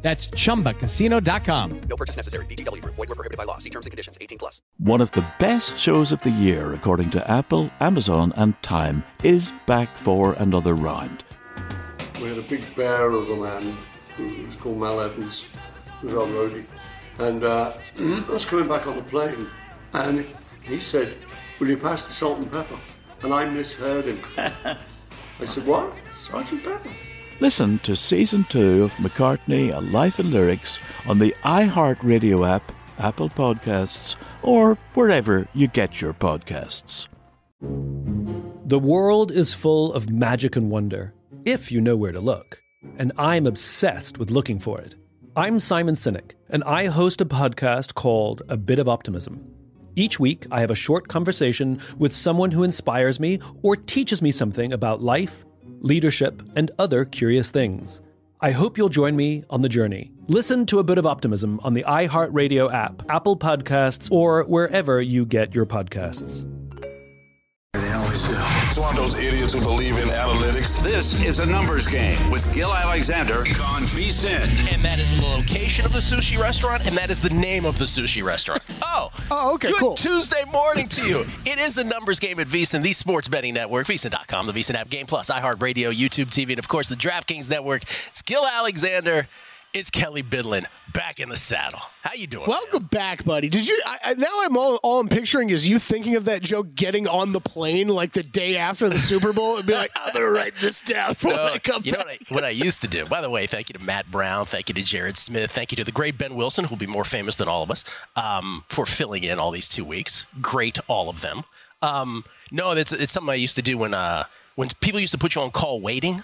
That's chumbacasino.com. No purchase necessary. VGW Group. Void were prohibited by law. See terms and conditions. 18 plus. One of the best shows of the year, according to Apple, Amazon, and Time, is back for another round. We had a big bear of a man who was called Mal Evans, who was our roadie. And uh, I was coming back on the plane, and he said, Will you pass the salt and pepper? And I misheard him. I said, What? Sergeant Pepper? Listen to season two of McCartney, A Life in Lyrics on the iHeartRadio app, Apple Podcasts, or wherever you get your podcasts. The world is full of magic and wonder, if you know where to look. And I'm obsessed with looking for it. I'm Simon Sinek, and I host a podcast called A Bit of Optimism. Each week, I have a short conversation with someone who inspires me or teaches me something about life leadership, and other curious things. I hope you'll join me on the journey. Listen to a bit of optimism on the iHeartRadio app, Apple Podcasts, or wherever you get your podcasts. They always one of those idiots who believe in analytics. This is a numbers game with Gill Alexander on VSIN. And that is the location of the sushi restaurant, and that is the name of the sushi restaurant. Oh, oh, okay, good cool. Tuesday morning to you. It is a numbers game at VSIN, the sports betting network, VSIN.com, the VSIN app, Game Plus, iHeartRadio, YouTube TV, and of course the DraftKings network. It's Gill Alexander. It's Kelley Bydlon back in the saddle. How you doing? Welcome man? back, buddy. Did you? I, now I'm all, all I'm picturing is you thinking of that joke getting on the plane like the day after the Super Bowl and be like, I'm gonna write this down for no, I come you back. Know what I, what I used to do. By the way, thank you to Matt Brown, thank you to Jared Smith, thank you to the great Ben Wilson, who'll be more famous than all of us, um, for filling in all these two weeks. Great, all of them. Um, no, it's it's something I used to do when uh, when people used to put you on call waiting.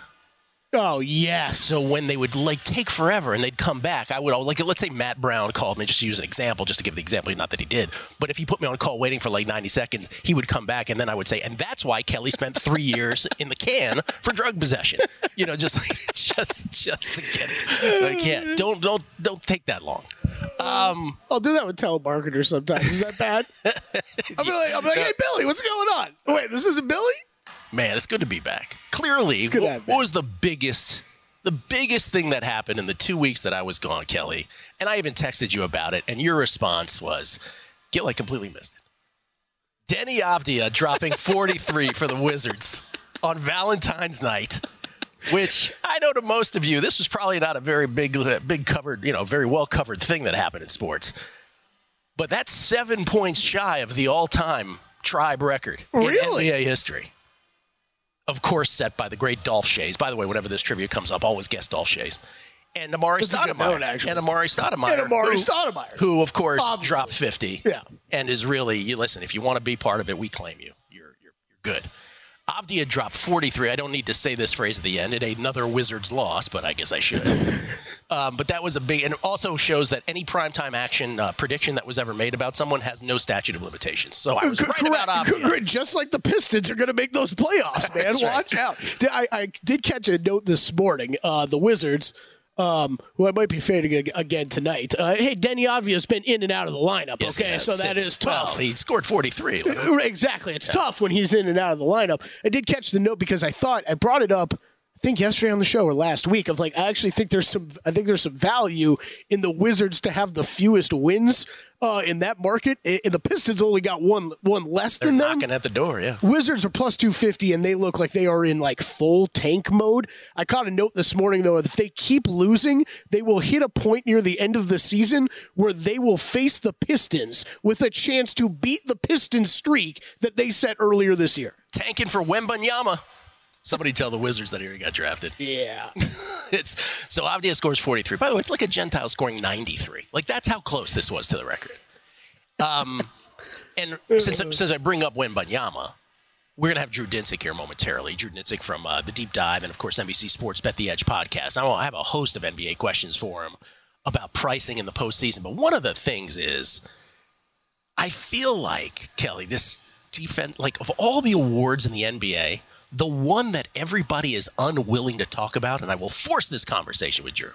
Oh yes. So when they would like take forever and they'd come back, I would all like let's say Matt Brown called me just to use an example, just to give the example, not that he did, but if he put me on call waiting for like 90 seconds, he would come back and then I would say, and that's why Kelly spent three years in the can for drug possession. You know, just like just just to get it. Like yeah, don't don't don't take that long. Um, I'll do that with telemarketers sometimes. Is that bad? I'll be like, I'll be like, hey Billy, what's going on? Wait, this isn't Billy man, it's good to be back. Clearly, what, what was the biggest the biggest thing that happened in the two weeks that I was gone, Kelly? And I even texted you about it, and your response was, "Get like completely missed it." Deni Avdija dropping 43 for the Wizards on Valentine's night, which I know to most of you, this was probably not a very big, big covered, you know, very well covered thing that happened in sports. But that's seven points shy of the all-time tribe record really? in NBA history of course, set by the great Dolph Schayes. By the way, whenever this trivia comes up, always guess Dolph Schayes. And Amar'e Stoudemire. and Amar'e Stoudemire. And Amar'e Stoudemire. Who, of course, Obviously. dropped 50. Yeah. And is really, you listen, if you want to be part of it, we claim you. You're, you're, you're good. Avdija dropped 43. I don't need to say this phrase at the end. It ain't another Wizards loss, but I guess I should. um, but that was a big, and it also shows that any primetime action uh, prediction that was ever made about someone has no statute of limitations. So I was Correct. right about Avdija. Just like the Pistons are going to make those playoffs, man. Watch right. out. I, I, did catch a note this morning. Uh, the Wizards um, who I might be fading again tonight. Uh, hey, Deni Avdija's been in and out of the lineup. Yes, okay, so that is tough. Well, he scored 43. Exactly, it's yeah. tough when he's in and out of the lineup. I did catch the note because I thought I brought it up I think yesterday on the show or last week of like I actually think there's some I think there's some value in the Wizards to have the fewest wins uh, in that market. And the Pistons only got one one less They're than knocking at the door, yeah. Wizards are plus two fifty, and they look like they are in like full tank mode. I caught a note this morning though. that If they keep losing, they will hit a point near the end of the season where they will face the Pistons with a chance to beat the Pistons streak that they set earlier this year. Tanking for Wembanyama. Somebody tell the Wizards that he already got drafted. Yeah. it's so Avdija scores 43. By the way, it's like a Gentile scoring 93. Like that's how close this was to the record. Um, and since since I bring up Wembanyama, we're gonna have Drew Dinsick here momentarily. Drew Dinsick from uh, the Deep Dive and of course NBC Sports Bet the Edge podcast. I have a host of NBA questions for him about pricing in the postseason. But one of the things is I feel like Kelly, this defense, like of all the awards in the NBA, the one that everybody is unwilling to talk about, and I will force this conversation with Drew,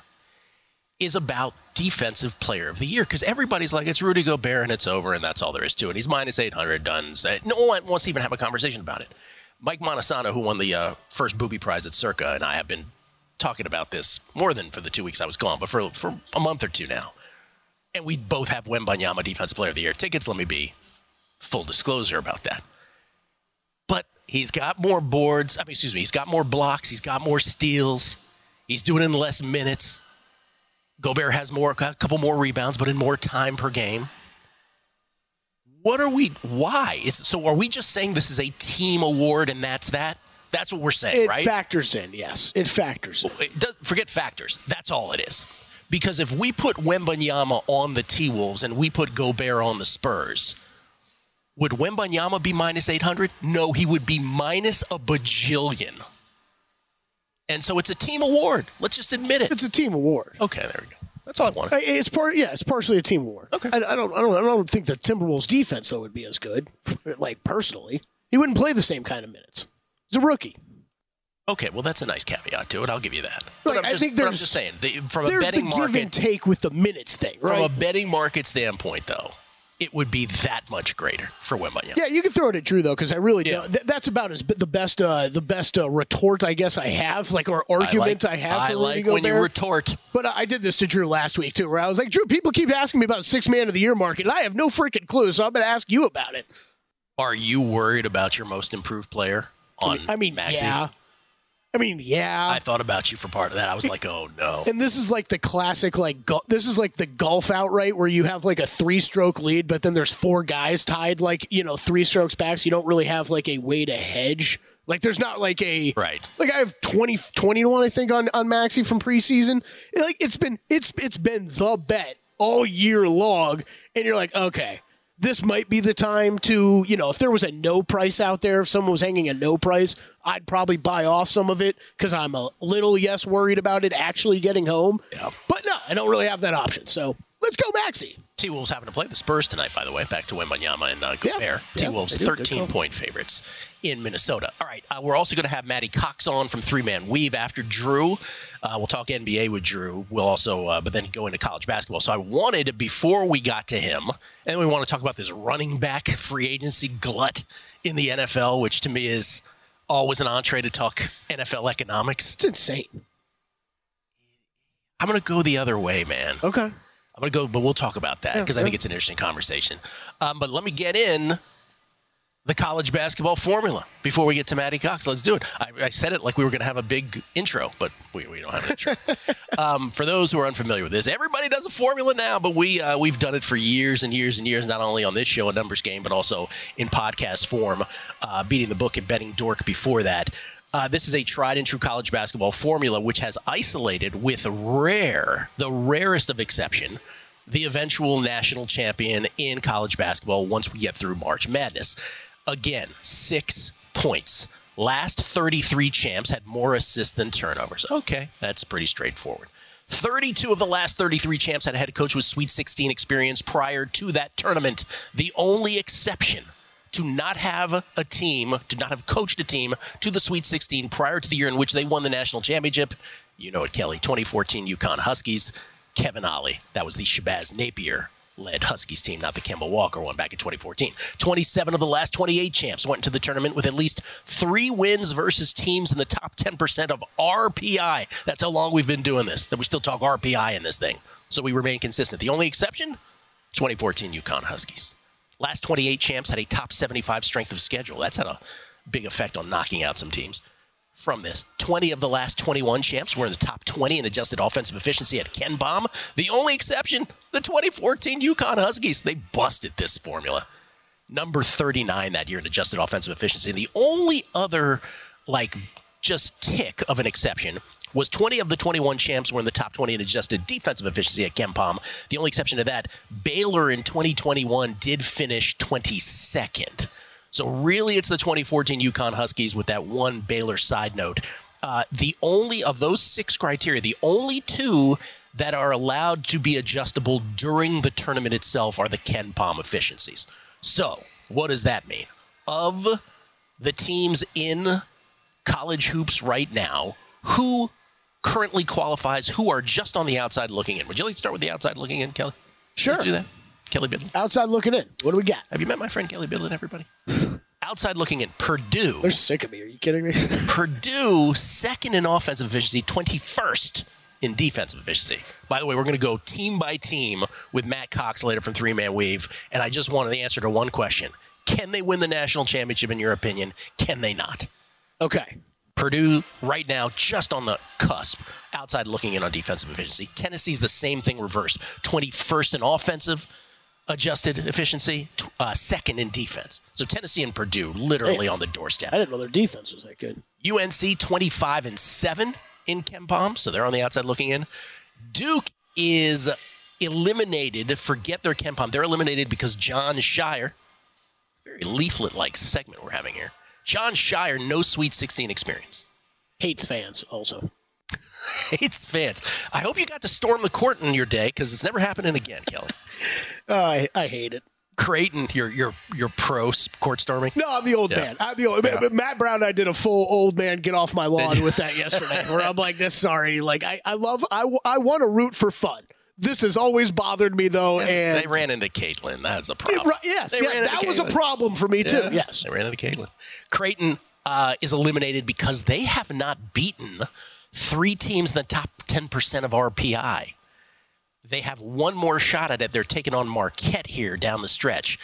is about defensive player of the year because everybody's like it's Rudy Gobert and it's over and that's all there is to it. He's minus 800 done. No one wants to even have a conversation about it. Mike Montesano, who won the uh, first Booby Prize at Circa, and I have been talking about this more than for the two weeks I was gone, but for for a month or two now. And we both have Wembanyama Defense Player of the Year tickets. Let me be full disclosure about that. He's got more boards. I mean, excuse me, he's got more blocks. He's got more steals. He's doing it in less minutes. Gobert has more, a couple more rebounds, but in more time per game. What are we? Why? Is, so are we just saying this is a team award and that's that? That's what we're saying, It right? factors in, yes. It factors in. It does, forget factors. That's all it is. Because if we put Wembanyama on the T Wolves and we put Gobert on the Spurs, would Wembanyama be minus 800? No, he would be minus a bajillion. And so it's a team award. Let's just admit it. It's a team award. Okay, there we go. That's all I wanted. I- It's part, yeah. It's partially a team award. Okay. I, I don't, I don't, I don't think the Timberwolves defense though would be as good. Like personally, he wouldn't play the same kind of minutes. He's a rookie. Okay, well, that's a nice caveat to it. I'll give you that. Like, but I'm I just, think but I'm just saying, the, from a There's the betting give and take with the minutes thing, from a betting market standpoint, though, it would be that much greater for Wembanyama. yeah, you can throw it at Drew though, because I really Yeah. don't. Th- that's about as the best, uh, the best uh, retort I guess I have, like or argument I, have. I for like when you retort. But I did this to Drew last week too, where I was like, Drew, people keep asking me about six man of the year market, and I have no freaking clue, so I'm going to ask you about it. Are you worried about your most improved player on I mean, Maxey? yeah. I mean, yeah. I thought about you for part of that. I was like, oh no. and this is like the classic, like go- this is like the golf outright where you have like a three stroke lead, but then there's four guys tied, like you know, three strokes back. So you don't really have like a way to hedge. Like there's not like a Right. Like I have 20, 20 to one, I think, on on Maxey from preseason. Like it's been it's it's been the bet all year long, and you're like, okay, this might be the time to you know, if there was a no price out there, if someone was hanging a no price, I'd probably buy off some of it because I'm a little yes worried about it actually getting home. Yeah. But no, I don't really have that option. So let's go Maxey. T Wolves happen to play the Spurs tonight, by the way. Back to Wembanyama and uh, Yeah, Gobert. yeah, T Wolves. Good 13 point favorites in Minnesota. All right, uh, we're also going to have Matty Cox on from Three Man Weave after Drew. Uh, we'll talk NBA with Drew. We'll also, uh, but then go into college basketball. So I wanted before we got to him, and we want to talk about this running back free agency glut in the NFL, which to me is always an entree to talk NFL economics. It's insane. I'm going to go the other way, man. Okay. I'm going to go, but we'll talk about that because I think it's an interesting conversation. Um, but let me get in the college basketball formula before we get to Matty Cox. Let's do it. I, I said it like we were going to have a big intro, but we, we don't have an intro. um, for those who are unfamiliar with this, everybody does a formula now, but we uh, we've done it for years and years and years, not only on this show, a numbers game, but also in podcast form, uh, beating the book and betting dork before that. Uh, this is a tried and true college basketball formula which has isolated with rare, the rarest of exception, the eventual national champion in college basketball once we get through March Madness. Again, six points. Last 33 champs had more assists than turnovers. Okay, that's pretty straightforward. 32 of the last 33 champs had a head coach with Sweet 16 experience prior to that tournament. The only exception to not have a team, to not have coached a team to the Sweet 16 prior to the year in which they won the national championship. You know it, Kelly. 2014 UConn Huskies. Kevin Ollie. That was the Shabazz Napier led Huskies team, not the Kemba Walker one back in 2014. 27 of the last 28 champs went to the tournament with at least three wins versus teams in the top 10% of RPI. That's how long we've been doing this, that we still talk RPI in this thing. So we remain consistent. The only exception 2014 UConn Huskies. Last 28 champs had a top 75 strength of schedule. That's had a big effect on knocking out some teams. From this, 20 of the last 21 champs were in the top 20 in adjusted offensive efficiency at KenPom. The only exception, the 2014 UConn Huskies. They busted this formula. Number 39 that year in adjusted offensive efficiency. The only other, like, just tick of an exception was 20 of the 21 champs were in the top 20 in adjusted defensive efficiency at KenPom. The only exception to that, Baylor in 2021 did finish 22nd. So really, it's the 2014 UConn Huskies with that one Baylor side note. Uh, the only of those six criteria, the only two that are allowed to be adjustable during the tournament itself are the KenPom efficiencies. So, what does that mean? Of the teams in college hoops right now, who currently qualifies, who are just on the outside looking in? Would you like to start with the outside looking in, Kelly? Sure. Do that. Kelley Bydlon. Outside looking in. What do we got? Have you met my friend Kelley Bydlon, everybody? outside looking in, Purdue. They're sick of me. Are you kidding me? Purdue, second in offensive efficiency, 21st in defensive efficiency. By the way, we're going to go team by team with Matt Cox later from Three Man Weave. And I just wanted the answer to one question Can they win the national championship, in your opinion? Can they not? okay. Purdue, right now, just on the cusp, outside looking in on defensive efficiency. Tennessee's the same thing reversed 21st in offensive adjusted efficiency, uh, second in defense. So Tennessee and Purdue literally on the doorstep. I didn't know their defense was that good. UNC 25 and 7 in KenPom, so they're on the outside looking in. Duke is eliminated. Forget their KenPom. They're eliminated because Jon Scheyer, very leaflet like segment we're having here. Jon Scheyer, no Sweet 16 experience. Hates fans also. Hates fans. I hope you got to storm the court in your day because it's never happening again, Kelly. Oh, I, I hate it. Creighton, your your your pro court storming. No, I'm the old Yeah. man. I'm the old Yeah. Matt Brown and I did a full old man get off my lawn with that yesterday. Where I'm like, this sorry. Like I, I love I, I want to root for fun. This has always bothered me though, and they ran into Caitlin. That's a Yeah, problem. yes, They yeah, that was a problem for me too. Yes. They ran into Caitlin. Creighton uh, is eliminated because they have not beaten three teams in the top 10% of RPI. They have one more shot at it. They're taking on Marquette here down the stretch.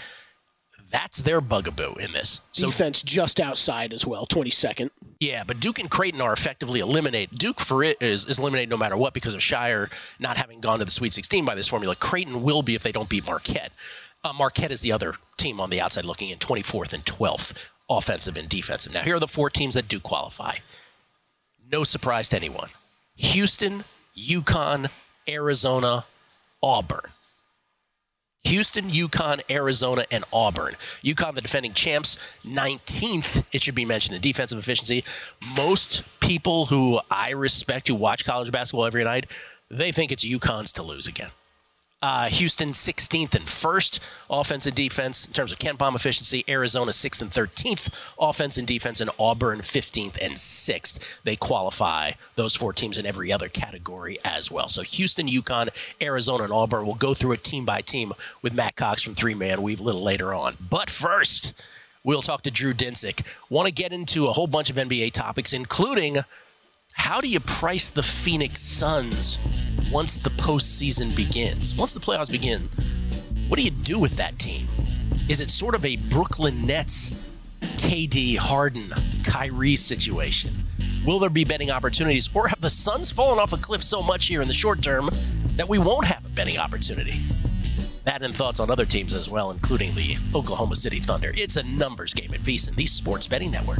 That's their bugaboo in this. So Defense just outside as well, 22nd. yeah, but Duke and Creighton are effectively eliminated. Duke for it is, is eliminated no matter what because of Scheyer not having gone to the Sweet 16 by this formula. Creighton will be if they don't beat Marquette. Uh, Marquette is the other team on the outside looking in 24th and 12th offensive and defensive. Now here are the four teams that do qualify. No surprise to anyone: Houston, UConn, Arizona, Auburn. Houston, UConn, Arizona, and Auburn. UConn, the defending champs, 19th, it should be mentioned, in defensive efficiency. Most people who I respect who watch college basketball every night, they think it's UConn's to lose again. Uh, Houston 16th and 1st offense and defense in terms of KenPom efficiency. Arizona 6th and 13th offense and defense, and Auburn 15th and 6th. They qualify those four teams in every other category as well. So Houston, UConn, Arizona, and Auburn will go through it team by team with Matt Cox from Three Man Weave a little later on. But first, we'll talk to Drew Dinsick. Want to get into a whole bunch of NBA topics, including how do you price the Phoenix Suns once the postseason begins? Once the playoffs begin, what do you do with that team? Is it sort of a Brooklyn Nets, KD, Harden, Kyrie situation? Will there be betting opportunities, or have the Suns fallen off a cliff so much here in the short term that we won't have a betting opportunity? That and thoughts on other teams as well, including the Oklahoma City Thunder. It's a numbers game at VSIN, the sports betting network.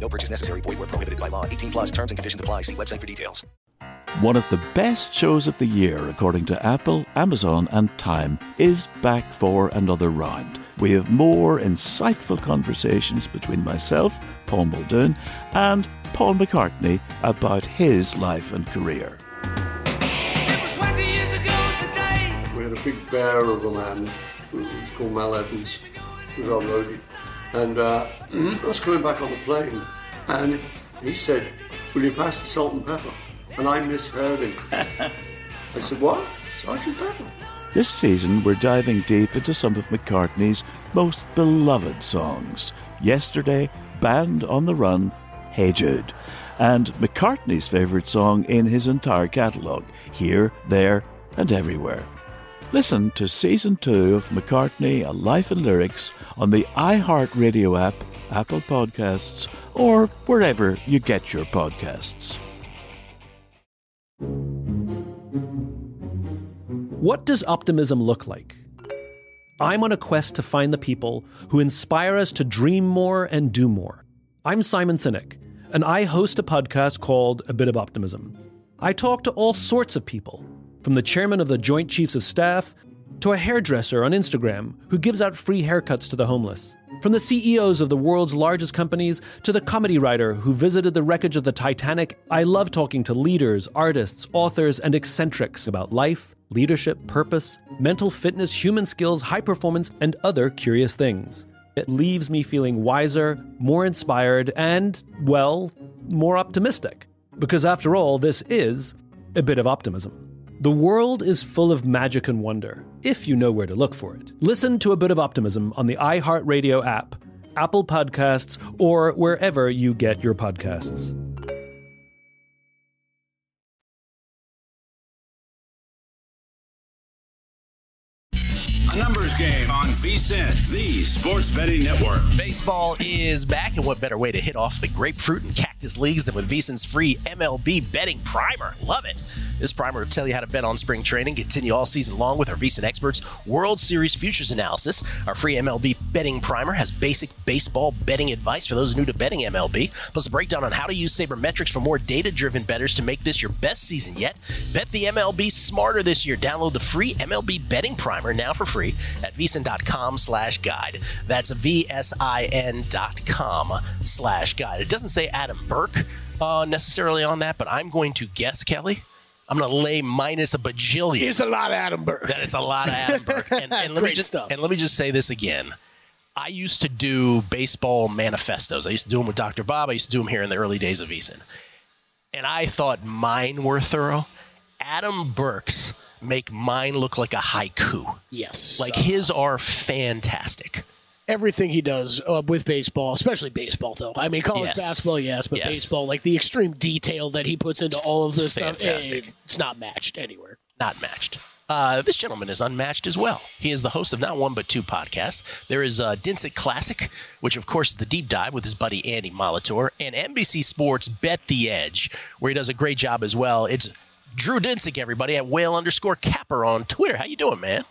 No purchase necessary. Void where prohibited by law. 18 plus terms and conditions apply. See website for details. One of the best shows of the year, according to Apple, Amazon, and Time, is back for another round. We have more insightful conversations between myself, Paul Muldoon, and Paul McCartney about his life and career. It was 20 years ago today. We had a big bear of a man who was called Mal Evans, who was our roadie. And uh, I was coming back on the plane, and he said, Will you pass the salt and pepper? And I misheard him. I said, What? Sergeant Pepper? This season, we're diving deep into some of McCartney's most beloved songs. Yesterday, Band on the Run, Hey Jude, and McCartney's favourite song in his entire catalogue, Here, There, and Everywhere. Listen to Season 2 of McCartney, A Life in Lyrics on the iHeartRadio app, Apple Podcasts, or wherever you get your podcasts. What does optimism look like? I'm on a quest to find the people who inspire us to dream more and do more. I'm Simon Sinek, and I host a podcast called A Bit of Optimism. I talk to all sorts of people, from the chairman of the Joint Chiefs of Staff to a hairdresser on Instagram who gives out free haircuts to the homeless. From the CEOs of the world's largest companies to the comedy writer who visited the wreckage of the Titanic, I love talking to leaders, artists, authors, and eccentrics about life, leadership, purpose, mental fitness, human skills, high performance, and other curious things. It leaves me feeling wiser, more inspired, and, well, more optimistic. Because after all, this is a bit of optimism. The world is full of magic and wonder, if you know where to look for it. Listen to a bit of optimism on the iHeartRadio app, Apple Podcasts, or wherever you get your podcasts. Numbers game on VSIN, the sports betting network. Baseball is back, and what better way to hit off the grapefruit and cactus leagues than with VSIN's free MLB betting primer? Love it. This primer will tell you how to bet on spring training, continue all season long with our VSIN experts' World Series futures analysis. Our free MLB betting primer has basic baseball betting advice for those new to betting MLB, plus a breakdown on how to use sabermetrics for more data-driven bettors to make this your best season yet. Bet the MLB smarter this year. Download the free MLB betting primer now for free at vsin.com slash guide. That's V-S-I-N dot com slash guide. It doesn't say Adam Burke uh, necessarily on that, but I'm going to guess, Kelly. I'm going to lay minus a bajillion. It's a lot of Adam Burke. That it's a lot of Adam Burke. And, and let me just stuff. and let me just say this again. I used to do baseball manifestos. I used to do them with Dr. Bob. I used to do them here in the early days of VSIN. And I thought mine were thorough. Adam Burke's make mine look like a haiku. Yes. Like his are fantastic. Everything he does uh, with baseball, especially baseball, though. I mean, college Yes. basketball, yes, but Yes. baseball, like the extreme detail that he puts into all of this stuff, Fantastic. eh, it's not matched anywhere. not matched. Uh, this gentleman is unmatched as well. He is the host of not one but two podcasts. There is uh, Dinsick Classic, which of course is the deep dive with his buddy Andy Molitor, and NBC Sports Bet the Edge, where he does a great job as well. It's Drew Dinsick, everybody at whale underscore capper on Twitter. How you doing, man?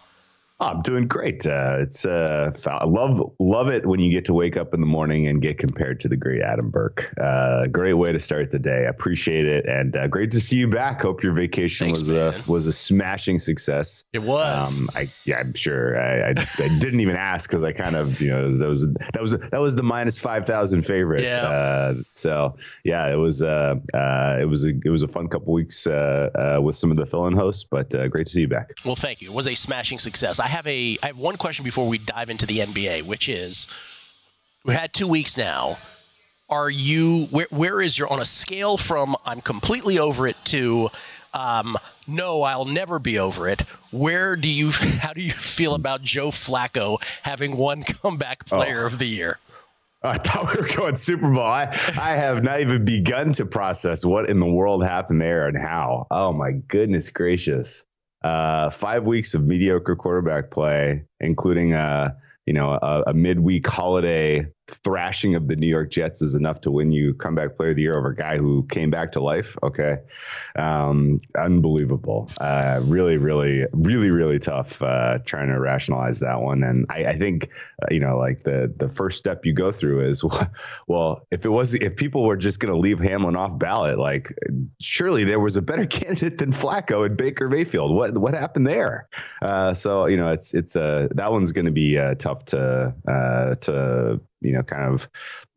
Oh, I'm doing great. Uh, it's uh, I love love it when you get to wake up in the morning and get compared to the great Adam Burke. Uh, great way to start the day. I appreciate it, and uh, great to see you back. Hope your vacation was a was a smashing success. It was. Um, I yeah, I'm sure. I, I, I didn't even ask because I kind of you know that was that was that was the minus five thousand favorite. Yeah. Uh, so yeah, it was uh, uh, it was a it was a fun couple weeks uh, uh, with some of the fill-in hosts, but uh, great to see you back. Well, thank you. It was a smashing success. I have a I have one question before we dive into the NBA, which is we had two weeks now. Are you where where is your on a scale from I'm completely over it to um, no, I'll never be over it. Where do you how do you feel about Joe Flacco having one comeback player of the year? I thought we were going Super Bowl. I, I have not even begun to process what in the world happened there and how. Oh my goodness gracious! Uh, five weeks of mediocre quarterback play, including a you know a, a midweek holiday thrashing of the New York Jets, is enough to win you comeback player of the year over a guy who came back to life. Okay, um, unbelievable. Uh, really, really, really, really tough uh, trying to rationalize that one. And I, I think uh, you know, like the the first step you go through is, well, if it was if people were just going to leave Hamlin off ballot, like surely there was a better candidate than Flacco and Baker Mayfield. What what happened there? Uh, so you know, it's it's uh, that one's going to be uh, tough to uh, to you know kind of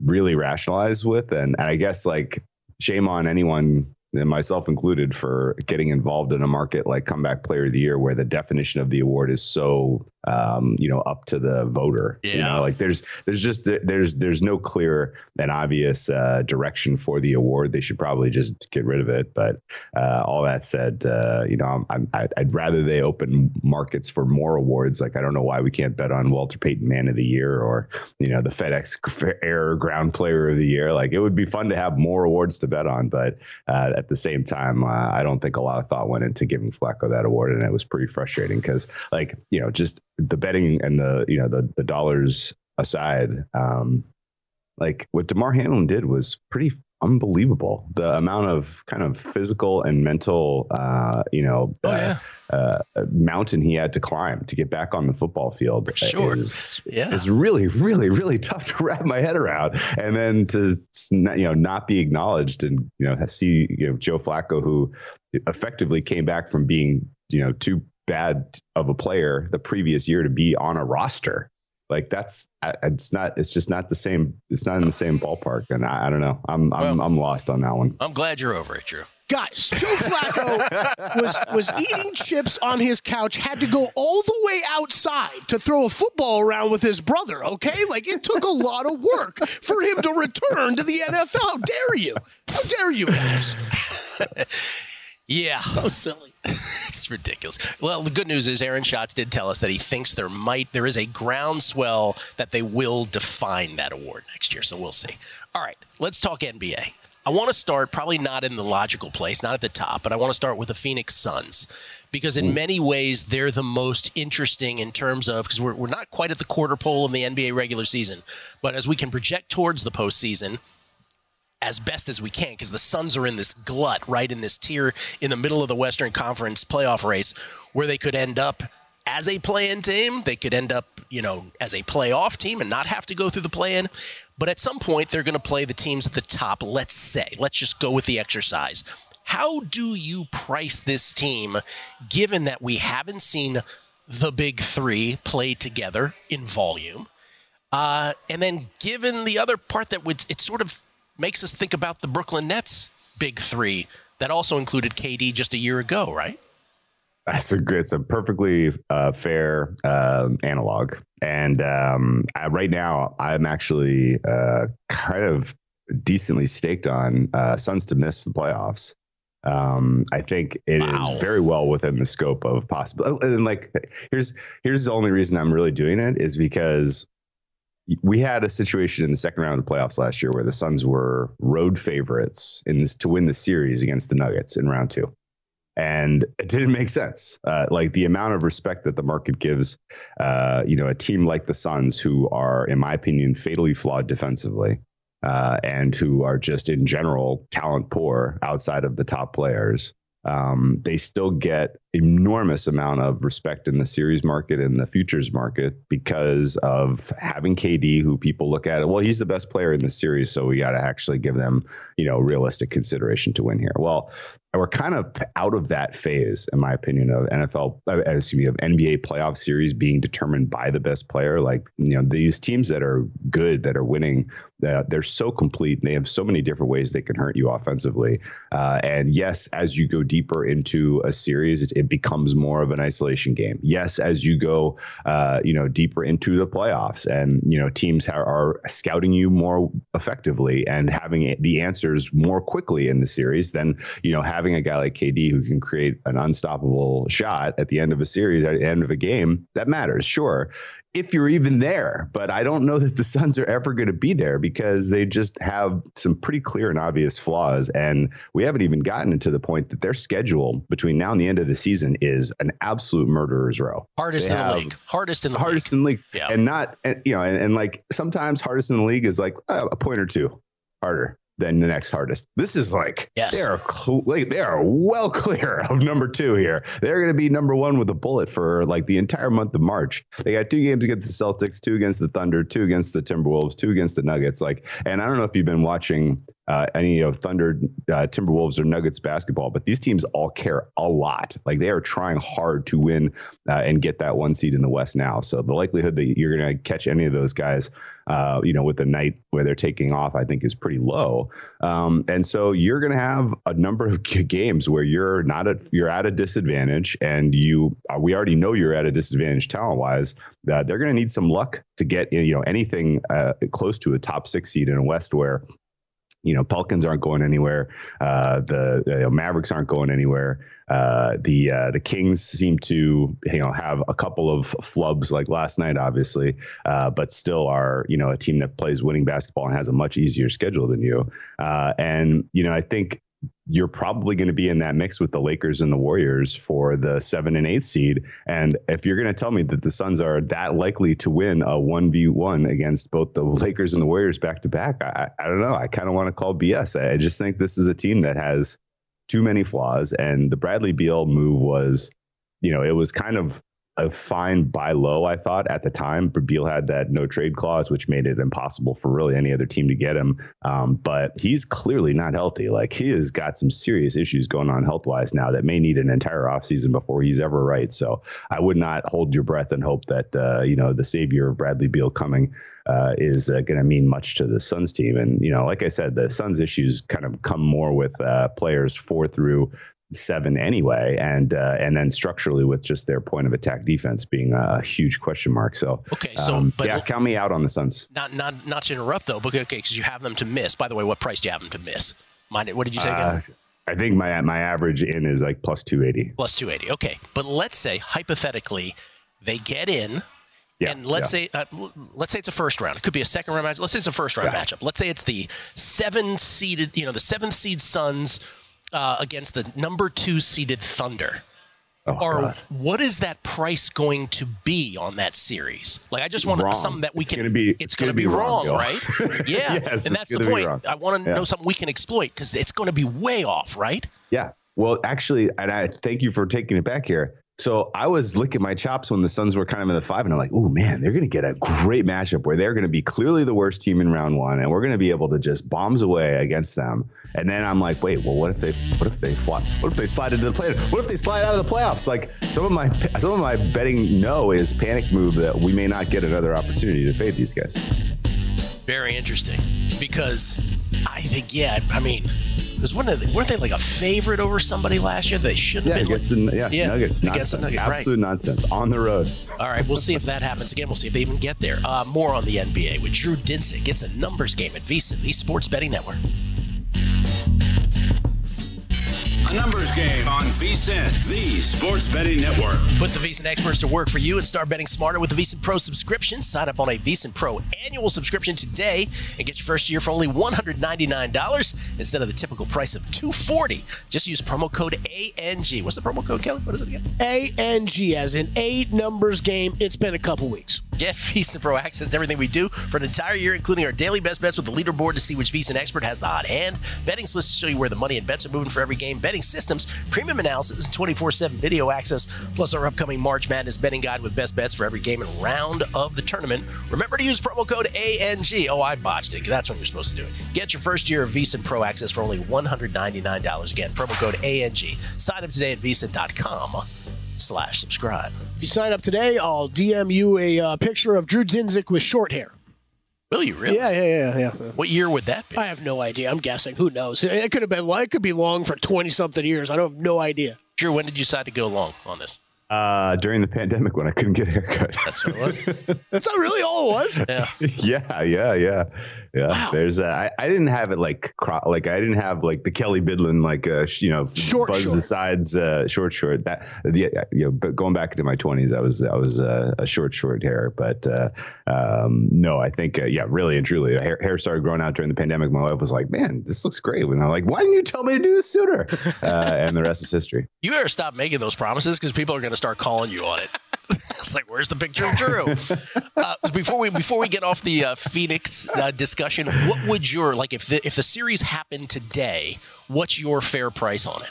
really rationalize with, and, and I guess like shame on anyone and myself included for getting involved in a market like comeback player of the year where the definition of the award is so um, you know up to the voter. You Yeah. know like there's there's just there's there's no clear and obvious uh, direction for the award. They should probably just get rid of it. But uh, all that said uh, you know I'm, I'd I'd rather they open markets for more awards. Like I don't know why we can't bet on Walter Payton Man of the Year or you know the FedEx Air Ground Player of the Year. Like it would be fun to have more awards to bet on but uh, at the same time, uh, I don't think a lot of thought went into giving Flacco that award, and it was pretty frustrating because, like, you know, just the betting and the you know the the dollars aside, um, like what Damar Hamlin did was pretty unbelievable. The amount of kind of physical and mental, uh, you know, Oh, uh, yeah. uh, mountain he had to climb to get back on the football field sure. is, Yeah. is really, really, really tough to wrap my head around. And then to not, you know not be acknowledged and you know see you know Joe Flacco who effectively came back from being you know too bad of a player the previous year to be on a roster. Like that's it's not it's just not the same it's not in the same ballpark and I, I don't know I'm I'm I'm lost on that one. I'm glad you're over it, Drew. Guys, Joe Flacco was was eating chips on his couch, had to go all the way outside to throw a football around with his brother, okay? Like it took a lot of work for him to return to the NFL. How dare you? How dare you guys? Yeah. So silly. it's ridiculous. Well, the good news is Aaron Schatz did tell us that he thinks there might there is a groundswell that they will define that award next year. So we'll see. All right, let's talk NBA. I want to start probably not in the logical place, not at the top, but I want to start with the Phoenix Suns because in many ways they're the most interesting in terms of because we're, we're not quite at the quarter pole in the NBA regular season, but as we can project towards the postseason, as best as we can because the Suns are in this glut, right in this tier in the middle of the Western Conference playoff race where they could end up as a play-in team, they could end up, you know, as a playoff team and not have to go through the play-in. But at some point they're going to play the teams at the top, let's say. Let's just go with the exercise. How do you price this team given that we haven't seen the big 3 play together in volume? Uh, and then given the other part that would it sort of makes us think about the Brooklyn Nets big three that also included KD just a year ago, right? That's a good. It's a perfectly uh, fair um, analog. And um, I, right now, I'm actually uh, kind of decently staked on uh, Suns to miss the playoffs. Um, I think it is very well within the scope of possible. And like, here's here's the only reason I'm really doing it is because we had a situation in the second round of the playoffs last year where the Suns were road favorites in this to win the series against the Nuggets in round two and it didn't make sense. Uh, like the amount of respect that the market gives, uh, you know, a team like the Suns, who are, in my opinion, fatally flawed defensively, uh, and who are just in general talent poor outside of the top players. Um, they still get enormous amount of respect in the series market and the futures market because of having KD, who people look at it. Well, he's the best player in the series, so we got to actually give them, you know, realistic consideration to win here. Well, we're kind of out of that phase, in my opinion, of NFL, uh, excuse me, of NBA playoff series being determined by the best player. Like, you know, these teams that are good, that are winning, uh, they're so complete. And they have so many different ways they can hurt you offensively. Uh, and yes, as you go deeper into a series, it, becomes more of an isolation game. Yes, as you go, uh, you know, deeper into the playoffs, and you know, teams ha- are scouting you more effectively and having the answers more quickly in the series than you know having a guy like KD who can create an unstoppable shot at the end of a series, at the end of a game, that matters, sure. If you're even there, but I don't know that the Suns are ever going to be there because they just have some pretty clear and obvious flaws. And we haven't even gotten to the point that their schedule between now and the end of the season is an absolute murderer's row. Hardest They in the league. Hardest in the hardest league. in the league, Yeah. and not and, you know, and, and like sometimes hardest in the league is like uh, a point or two harder than the next hardest. This is like Yes. they are cl- like, they are well clear of number two here. They're going to be number one with a bullet for like the entire month of March. They got two games against the Celtics, two against the Thunder, two against the Timberwolves, two against the Nuggets. Like, and I don't know if you've been watching uh, any of Thunder, uh, Timberwolves, or Nuggets basketball, but these teams all care a lot. Like they are trying hard to win uh, and get that one seed in the West now. So the likelihood that you're going to catch any of those guys, uh, you know, with the night where they're taking off, I think is pretty low. Um, and so you're going to have a number of games where you're not at you're at a disadvantage, and you uh, we already know you're at a disadvantage talent wise. They're going to need some luck to get you know anything uh, close to a top six seed in a West where you know, Pelicans aren't going anywhere. Uh, the Mavericks aren't going anywhere. Uh, the uh, the Kings seem to you know have a couple of flubs like last night, obviously, uh, but still are you know a team that plays winning basketball and has a much easier schedule than you. Uh, and you know, I think you're probably going to be in that mix with the Lakers and the Warriors for the seven and eight seed. And if you're going to tell me that the Suns are that likely to win a one v one against both the Lakers and the Warriors back to back, I, I don't know. I kind of want to call BS. I just think this is a team that has too many flaws. And the Bradley Beal move was, you know, it was kind of a fine buy low, I thought at the time. Beal had that no trade clause, which made it impossible for really any other team to get him. Um, but he's clearly not healthy. Like he has got some serious issues going on health wise now that may need an entire offseason before he's ever right. So I would not hold your breath and hope that, uh, you know, the savior of Bradley Beal coming uh, is uh, going to mean much to the Suns team. And, you know, like I said, the Suns issues kind of come more with uh, players four through seven anyway, and uh, and then structurally with just their point of attack defense being a huge question mark. So okay, so um, but yeah, count me out on the Suns. Not not not to interrupt though, but okay, because you have them to miss. By the way, what price do you have them to miss? Mine, what did you say again? Uh, I think my my average in is like plus two eighty. Plus two eighty. Okay, but let's say hypothetically they get in. Yeah, and let's yeah. say uh, let's say it's a first round. It could be a second round match. Let's say it's a first round Yeah. matchup. Let's say it's the seven seeded, you know, the seventh seed Suns uh, against the number two seeded Thunder. Oh, or God. what is that price going to be on that series? Like, I just want Wrong. something that we It's can. gonna be- it's it's going to be, be wrong, wrong, right? Yeah, Yes, and that's the point. I want to Yeah. know something we can exploit because it's going to be way off, right? Yeah. Well, actually, and I thank you for taking it back here. So I was licking my chops when the Suns were kind of in the five, and I'm like, oh man, they're going to get a great matchup where they're going to be clearly the worst team in round one, and we're going to be able to just bombs away against them. And then I'm like, wait, well, what if they, what if they what if they slide into the play? What if they slide out of the playoffs? Like some of my, some of my betting no is panic move that we may not get another opportunity to fade these guys. Very interesting because I think, yeah, I mean, because weren't they, weren't they like a favorite over somebody last year? They shouldn't Yeah, have been. against the yeah, Yeah, Nuggets, against the. Nuggets, right. absolute nonsense on the road. All right, we'll see if that happens again. We'll see if they even get there. Uh, more on the NBA with Drew Dinsick. It's a numbers game at VSIN, the Sports Betting Network. A numbers game on VSIN, the sports betting network. Put the VSIN experts to work for you and start betting smarter with the VSIN Pro subscription. Sign up on a VSIN Pro annual subscription today and get your first year for only $199 instead of the typical price of 240. Just use promo code ANG. What's the promo code, Kelly? What is it again? ANG as in eight numbers game. It's been a couple weeks. Get VSIN Pro access to everything we do for an entire year, including our daily best bets with the leaderboard to see which VSIN expert has the hot hand, betting splits to show you where the money and bets are moving for every game, betting systems, premium analysis, and 24-7 video access, plus our upcoming March Madness betting guide with best bets for every game and round of the tournament. Remember to use promo code ANG. Oh, I botched it. That's when you're supposed to do it. Get your first year of VSIN Pro access for only $199. Again, promo code ANG. Sign up today at VSIN.com slash subscribe. If you sign up today, I'll DM you a uh, picture of Drew Dinsick with short hair. Will you really? Yeah, yeah, yeah, yeah. What year would that be? I have no idea. I'm guessing. Who knows? It could have been. It could be long for twenty something years. I don't have no idea. Drew, when did you decide to go long on this? Uh, during the pandemic when I couldn't get a haircut. That's what it was. That's not really all it was. Yeah. yeah, yeah, yeah, yeah. There's, uh, I, I didn't have it like, cro- like I didn't have like the Kelley Bydlon, like, uh, you know, Short, buzz short. the sides, uh, short, short. That, yeah, you know, but going back to my twenties, I was, I was uh, a short, short hair. But uh, um, no, I think, uh, yeah, really and truly, hair, hair started growing out during the pandemic. My wife was like, "Man, this looks great," and I'm like, "Why didn't you tell me to do this sooner?" uh, and the rest is history. You better stop making those promises because people are going to start calling you on it. it's like, where's the picture of Drew? uh, before we before we get off the uh, Phoenix uh, discussion, what would your like if the if the series happened today? What's your fair price on it?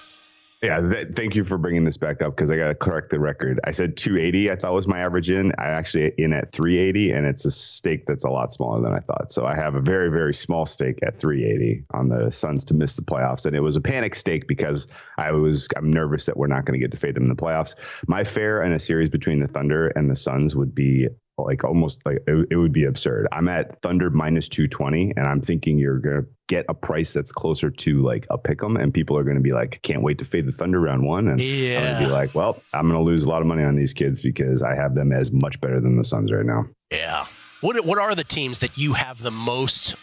Yeah, th- thank you for bringing this back up because I got to correct the record. I said 280. I thought was my average in. I actually in at 380, and it's a stake that's a lot smaller than I thought. So I have a very very small stake at 380 on the Suns to miss the playoffs, and it was a panic stake because I was I'm nervous that we're not going to get to fade them in the playoffs. My fair in a series between the Thunder and the Suns would be like almost like it, it would be absurd. I'm at Thunder minus 220, and I'm thinking you're gonna get a price that's closer to like a pick 'em, and people are gonna be like, can't wait to fade the Thunder round one, and I'm gonna be like, well, I'm gonna lose a lot of money on these kids because I have them as much better than the Suns right now. Yeah. What what are the teams that you have the most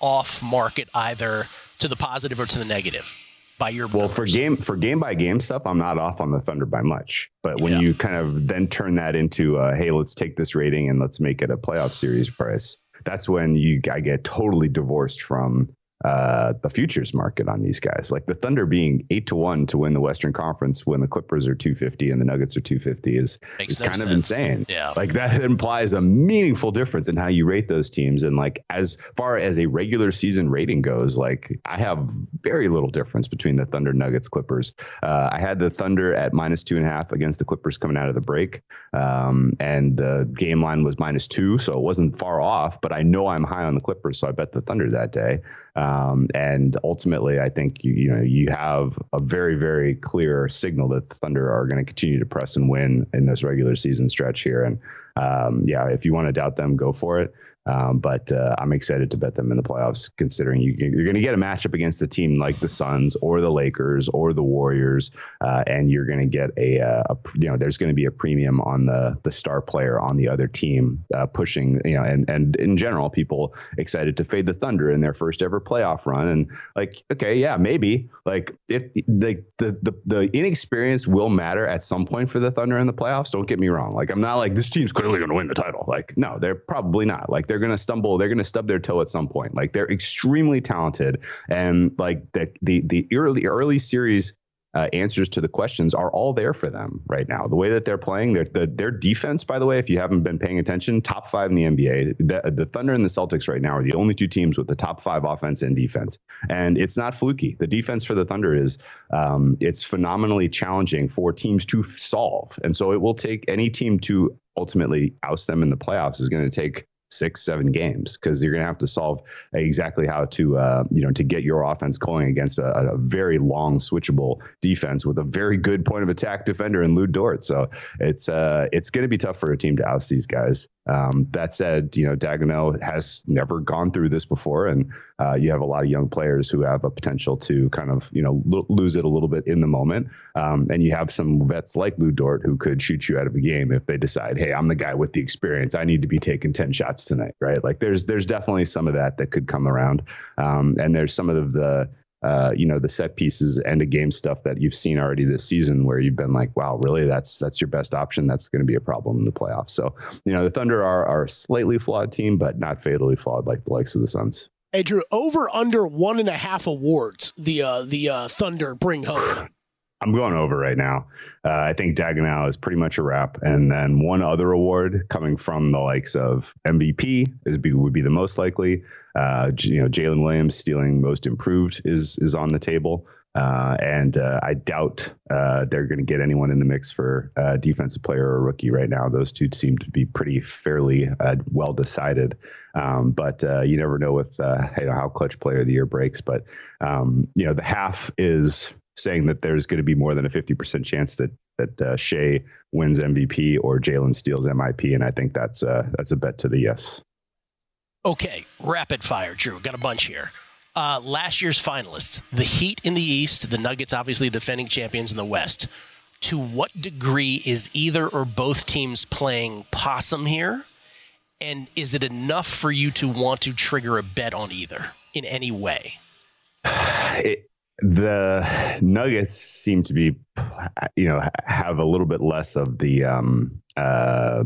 off market either to the positive or to the negative by your Well, for game for game by game stuff, I'm not off on the Thunder by much. But when Yeah. you kind of then turn that into, uh, hey, let's take this rating and let's make it a playoff series price. That's when you I get totally divorced from uh, the futures market on these guys. Like the Thunder being eight to one to win the Western Conference when the Clippers are 250 and the Nuggets are 250 is, is no kind sense. of insane. Yeah. Like that implies a meaningful difference in how you rate those teams. And like as far as a regular season rating goes, like I have very little difference between the Thunder, Nuggets, Clippers. Uh, I had the Thunder at minus two and a half against the Clippers coming out of the break. Um, and the game line was minus two, so it wasn't far off, but I know I'm high on the Clippers, so I bet the Thunder that day. Um, and ultimately, I think you, you know you have a very very clear signal that the Thunder are going to continue to press and win in this regular season stretch here. And um, yeah, if you want to doubt them, go for it. Um, but uh, I'm excited to bet them in the playoffs, considering you, you're going to get a matchup against a team like the Suns or the Lakers or the Warriors, uh, and you're going to get a, uh, a, you know there's going to be a premium on the the star player on the other team uh, pushing you know and and in general people excited to fade the Thunder in their first ever playoff run and like okay yeah maybe like if the the the, the inexperience will matter at some point for the Thunder in the playoffs. Don't get me wrong. Like I'm not like this team's clearly going to win the title. Like no, they're probably not. Like they're going to stumble. They're going to stub their toe at some point. Like they're extremely talented, and like the the the early early series uh, answers to the questions are all there for them right now. The way that they're playing, their the, their defense, by the way, if you haven't been paying attention, top five in the NBA. The, the Thunder and the Celtics right now are the only two teams with the top five offense and defense, and it's not fluky. The defense for the Thunder is um, it's phenomenally challenging for teams to solve, and so it will take any team to ultimately oust them in the playoffs is going to take six, seven games because you're going to have to solve exactly how to, uh, you know, to get your offense going against a, a, very long switchable defense with a very good point of attack defender in Lu Dort. So it's uh, it's going to be tough for a team to oust these guys. Um, that said, you know, Daigneault has never gone through this before, and uh, you have a lot of young players who have a potential to kind of, you know, lo- lose it a little bit in the moment. Um, and you have some vets like Lu Dort who could shoot you out of a game if they decide, hey, I'm the guy with the experience. I need to be taking 10 shots tonight, right? Like there's there's definitely some of that that could come around. Um, and there's some of the uh, you know the set pieces and the game stuff that you've seen already this season where you've been like wow really that's that's your best option that's going to be a problem in the playoffs so you know the thunder are, are a slightly flawed team but not fatally flawed like the likes of the suns Hey Drew, over under one and a half awards the uh, the uh, Thunder bring home. I'm going over right now. Uh, I think Daigneault is pretty much a wrap, and then one other award coming from the likes of MVP is be, would be the most likely. Uh, you know, Jalen Williams stealing Most Improved is is on the table, uh, and uh, I doubt uh, they're going to get anyone in the mix for uh, defensive player or rookie right now. Those two seem to be pretty fairly well decided, um, but you never know with you know how clutch player of the year breaks. But um, you know, the half is saying that there's going to be more than a 50% chance that that uh, Shai wins MVP or Jalen steals MIP, and I think that's uh, that's a bet to the yes. Okay, rapid fire, Drew. Got a bunch here. Uh, last year's finalists: the Heat in the East, the Nuggets, obviously defending champions in the West. To what degree is either or both teams playing possum here? And is it enough for you to want to trigger a bet on either in any way? It, the Nuggets seem to be, you know, have a little bit less of the um, uh,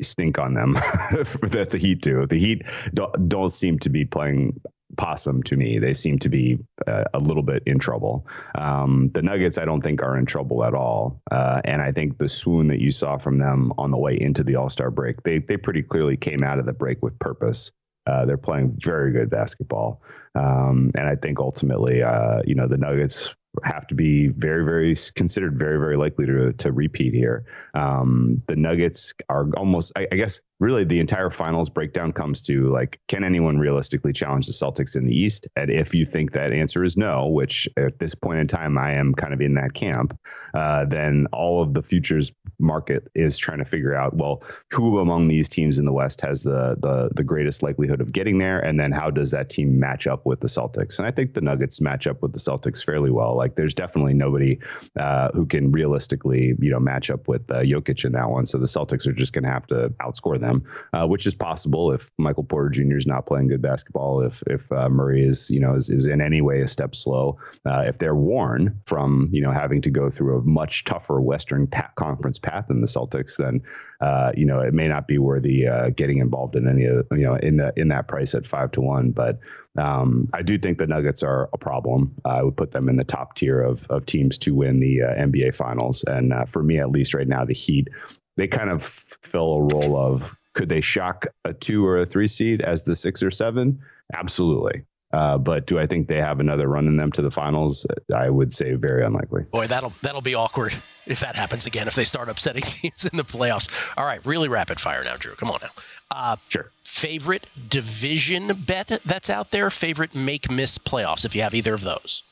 stink on them that the Heat do. The Heat don't, don't seem to be playing possum to me. They seem to be uh, a little bit in trouble. Um, the Nuggets, I don't think, are in trouble at all. Uh, and I think the swoon that you saw from them on the way into the All Star break, they they pretty clearly came out of the break with purpose. Uh, they're playing very good basketball, um, and I think ultimately, uh, you know, the Nuggets have to be very, very considered very, very likely to to repeat here. Um, the Nuggets are almost, I, I, guess, really the entire finals breakdown comes to like, can anyone realistically challenge the Celtics in the East? And if you think that answer is no, which at this point in time I am kind of in that camp, uh, then all of the futures market is trying to figure out, well, who among these teams in the West has the the the greatest likelihood of getting there, and then how does that team match up with the Celtics? And I think the Nuggets match up with the Celtics fairly well. Like, there's definitely nobody uh, who can realistically, you know, match up with uh, Jokic in that one. So the Celtics are just going to have to outscore them them, uh, which is possible if Michael Porter Jr. is not playing good basketball, if if uh, Murray is you know is, is in any way a step slow, uh, if they're worn from you know having to go through a much tougher Western pa- Conference path than the Celtics, then uh, you know it may not be worthy uh, getting involved in any of you know in the in that price at five to one, but. Um, I do think the Nuggets are a problem. I would put them in the top tier of, of teams to win the uh, NBA Finals. And uh, for me, at least right now, the Heat, they kind of fill a role of could they shock a two or a three seed as the six or seven? Absolutely. Uh, but do I think they have another run in them to the finals? I would say very unlikely. Boy, that'll that'll be awkward if that happens again. If they start upsetting teams in the playoffs. All right, really rapid fire now, Drew. Come on now. Uh, sure. Favorite division bet that's out there. Favorite make miss playoffs. If you have either of those.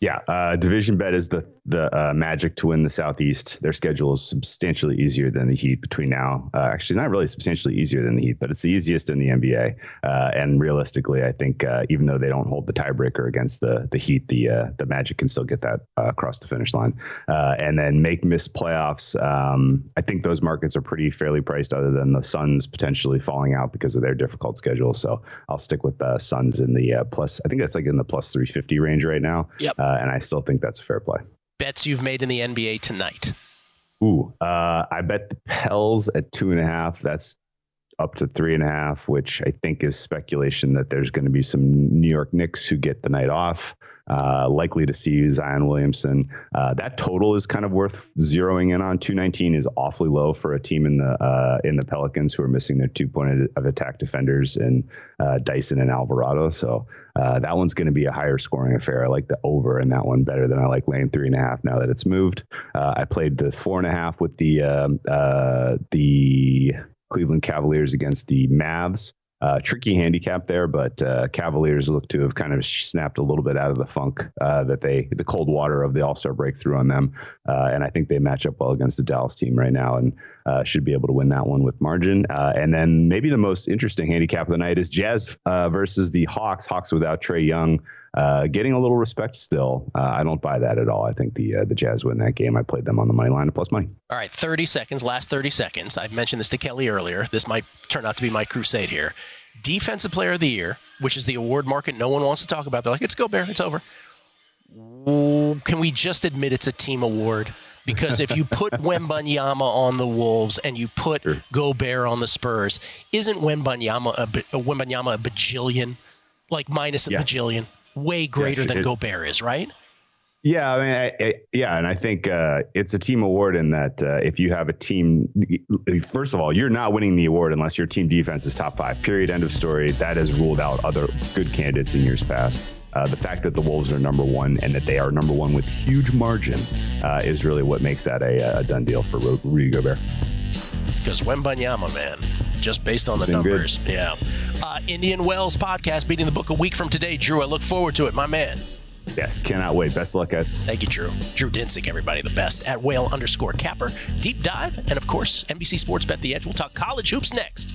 Yeah, uh, division bet is the the uh, Magic to win the Southeast. Their schedule is substantially easier than the Heat between now. Uh, actually, not really substantially easier than the Heat, but it's the easiest in the NBA. Uh, and realistically, I think uh, even though they don't hold the tiebreaker against the the Heat, the uh, the Magic can still get that across the finish line. and then make miss playoffs. Um, I think those markets are pretty fairly priced, other than the Suns potentially falling out because of their difficult schedule. So I'll stick with the Suns in the plus. I think that's like in the plus three fifty range right now. Yep uh, and I still think that's a fair play. Bets you've made in the NBA tonight. Ooh, uh, I bet the Pels at two and a half. That's up to three and a half, which I think is speculation that there's going to be some New York Knicks who get the night off. Uh, likely to see Zion Williamson. Uh, that total is kind of worth zeroing in on. 219 is awfully low for a team in the uh, in the Pelicans who are missing their two point of attack defenders in uh, Dyson and Alvarado. So uh, that one's going to be a higher scoring affair. I like the over in that one better than I like lane three and a half now that it's moved. I played the four and a half with the um, the Cleveland Cavaliers against the Mavs. Uh, tricky handicap there, but uh, Cavaliers look to have kind of snapped a little bit out of the funk uh, that they, the cold water of the All Star breakthrough on them, uh, and I think they match up well against the Dallas team right now, and uh, should be able to win that one with margin. Uh, and then maybe the most interesting handicap of the night is Jazz versus the Hawks. Hawks without Trae Young. Uh, getting a little respect still. Uh, I don't buy that at all. I think the uh, the Jazz win that game. I played them on the money line plus money. All right, 30 seconds, last 30 seconds. I've mentioned this to Kelley earlier. This might turn out to be my crusade here. Defensive Player of the Year, which is the award market no one wants to talk about. They're like, it's Gobert, it's over. Can we just admit it's a team award? Because if you put Wembanyama on the Wolves and you put sure. Gobert on the Spurs, isn't Wembanyama a, a Wembanyama a bajillion? Like minus a yeah. bajillion? Way greater yeah, than it, Gobert is, right? Yeah, I mean, I, I, yeah, and I think uh, it's a team award in that uh, if you have a team, first of all, you're not winning the award unless your team defense is top five. Period. End of story. That has ruled out other good candidates in years past. Uh, the fact that the Wolves are number one and that they are number one with huge margin uh, is really what makes that a, a done deal for Rudy Gobert. Because Wembanyama, man, just based on the numbers. Good. Yeah. Uh, Indian Wells podcast, beating the book a week from today. Drew, I look forward to it, my man. Yes, cannot wait. Best of luck, guys. Thank you, Drew. Drew Dinsick, everybody, the best at whale underscore capper. Deep dive, and of course, NBC Sports Bet the Edge. We'll talk college hoops next.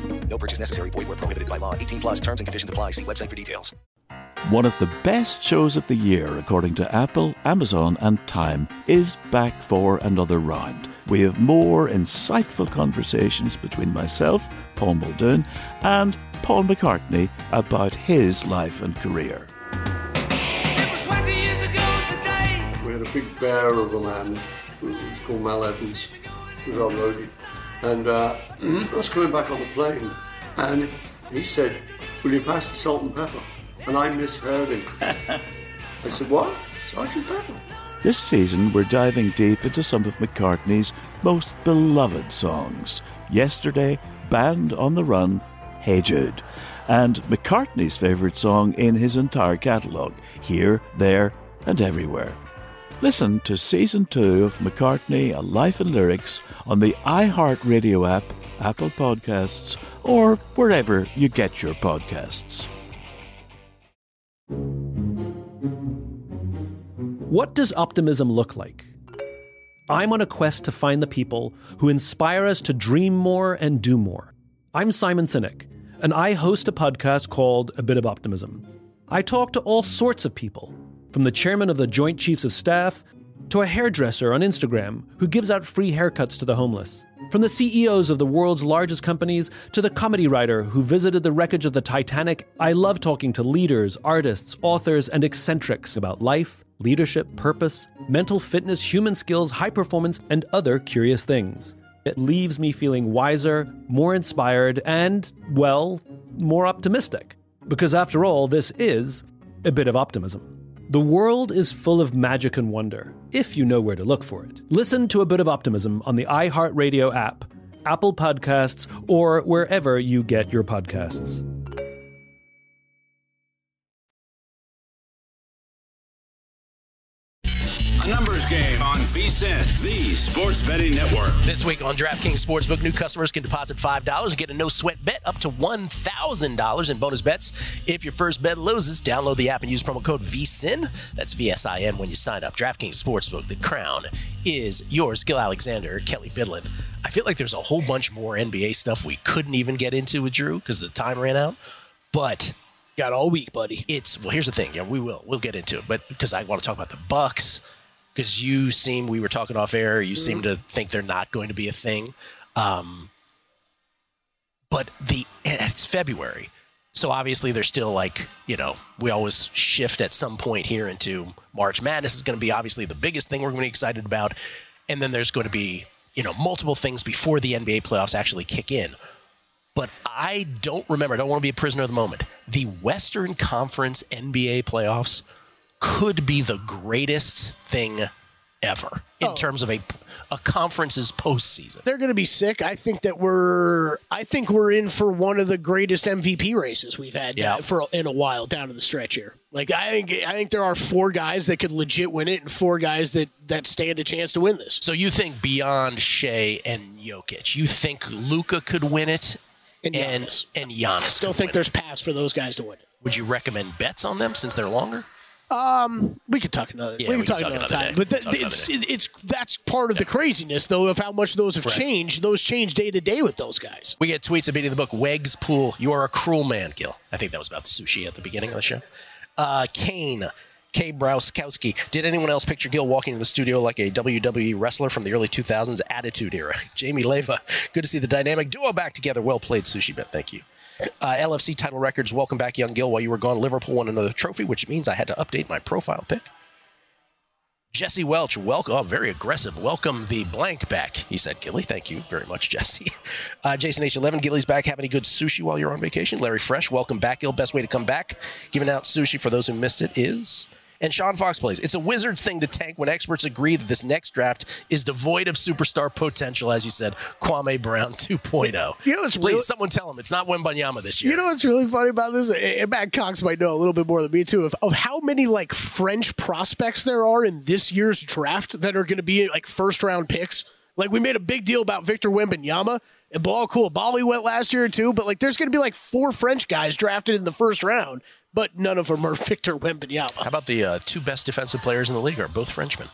No purchase necessary. Void where prohibited by law. 18 plus terms and conditions apply. See website for details. One of the best shows of the year, according to Apple, Amazon, and Time, is back for another round. We have more insightful conversations between myself, Paul Muldoon, and Paul McCartney about his life and career. We had a big bear of a man who was called Mal Evans, who was our roadie. And uh, I was coming back on the plane, and he said, Will you pass the salt and pepper? And I misheard him. I said, What? Sergeant Pepper? This season, we're diving deep into some of McCartney's most beloved songs. Yesterday, Band on the Run, Hey Jude, and McCartney's favourite song in his entire catalogue, Here, There, and Everywhere. Listen to season two of McCartney, A Life in Lyrics on the iHeartRadio app, Apple Podcasts, or wherever you get your podcasts. What does optimism look like? I'm on a quest to find the people who inspire us to dream more and do more. I'm Simon Sinek, and I host a podcast called A Bit of Optimism. I talk to all sorts of people, from the chairman of the Joint Chiefs of Staff to a hairdresser on Instagram who gives out free haircuts to the homeless. From the CEOs of the world's largest companies to the comedy writer who visited the wreckage of the Titanic, I love talking to leaders, artists, authors, and eccentrics about life, leadership, purpose, mental fitness, human skills, high performance, and other curious things. It leaves me feeling wiser, more inspired, and, well, more optimistic. Because after all, this is a bit of optimism. The world is full of magic and wonder, if you know where to look for it. Listen to a bit of optimism on the iHeartRadio app, Apple Podcasts, or wherever you get your podcasts. Numbers game on VSIN, the sports betting network. This week on DraftKings Sportsbook, new customers can deposit $5 and get a no sweat bet up to $1,000 in bonus bets. If your first bet loses, download the app and use promo code VSIN. That's V S I N when you sign up. DraftKings Sportsbook, the crown is yours. Gill Alexander, Kelley Bydlon. I feel like there's a whole bunch more NBA stuff we couldn't even get into with Drew because the time ran out. But got all week, buddy. It's well. Here's the thing. Yeah, we will. We'll get into it, but because I want to talk about the Bucks, because you seem we were talking off air. You seem to think they're not going to be a thing. Um, but the it's February, so obviously they're still like you know we always shift at some point here into March Madness is going to be obviously the biggest thing we're going to be excited about, and then there's going to be you know multiple things before the NBA playoffs actually kick in. But I don't remember. I don't want to be a prisoner of the moment. The Western Conference NBA playoffs could be the greatest thing ever in oh. terms of a a conference's postseason. They're going to be sick. I think that we're I think we're in for one of the greatest MVP races we've had Yeah. for in a while down to the stretch here. Like I think I think there are four guys that could legit win it and four guys that that stand a chance to win this. So you think beyond Shai and Jokic, you think Luka could win it, and and and Giannis. Still could think there's paths for those guys to win it. it. Would you recommend bets on them since they're longer? Um, we could talk another. Yeah, we we can talk talk another another time. But Talk another it's, it's that's part of the craziness, though, of how much those have Right. changed. Those change day to day with those guys. We get tweets of beating the book. Wegs Pool, you are a cruel man, Gill. I think that was about the sushi at the beginning of the show. Uh, Kane, K. Brauskowski. Did anyone else picture Gill walking in the studio like a WWE wrestler from the early 2000s Attitude Era? Jamie Leva, good to see the dynamic duo back together. Well played, Sushi Bet. Thank you. Uh, LFC title records. Welcome back, young Gill. While you were gone, Liverpool won another trophy, which means I had to update my profile pic. Jesse Welch, welcome. Oh, very aggressive. Welcome the blank back. He said, Gilly. Thank you very much, Jesse. Uh, Jason H11, Gilly's back. Have any good sushi while you're on vacation? Larry Fresh, welcome back, Gill. Best way to come back, giving out sushi for those who missed it is. And Sean Fox plays. It's a Wizards thing to tank when experts agree that this next draft is devoid of superstar potential, as you said, Kwame Brown 2.0. You know, it's Please, really- someone tell him it's not Wembanyama this year. You know what's really funny about this? And Matt Cox might know a little bit more than me too of, of how many like French prospects there are in this year's draft that are going to be like first round picks. Like we made a big deal about Victor Wembanyama and Bilal Coulibaly went last year too, but like there's going to be like four French guys drafted in the first round, but none of them are Victor Wembanyama. How about the uh, two best defensive players in the league are both Frenchmen?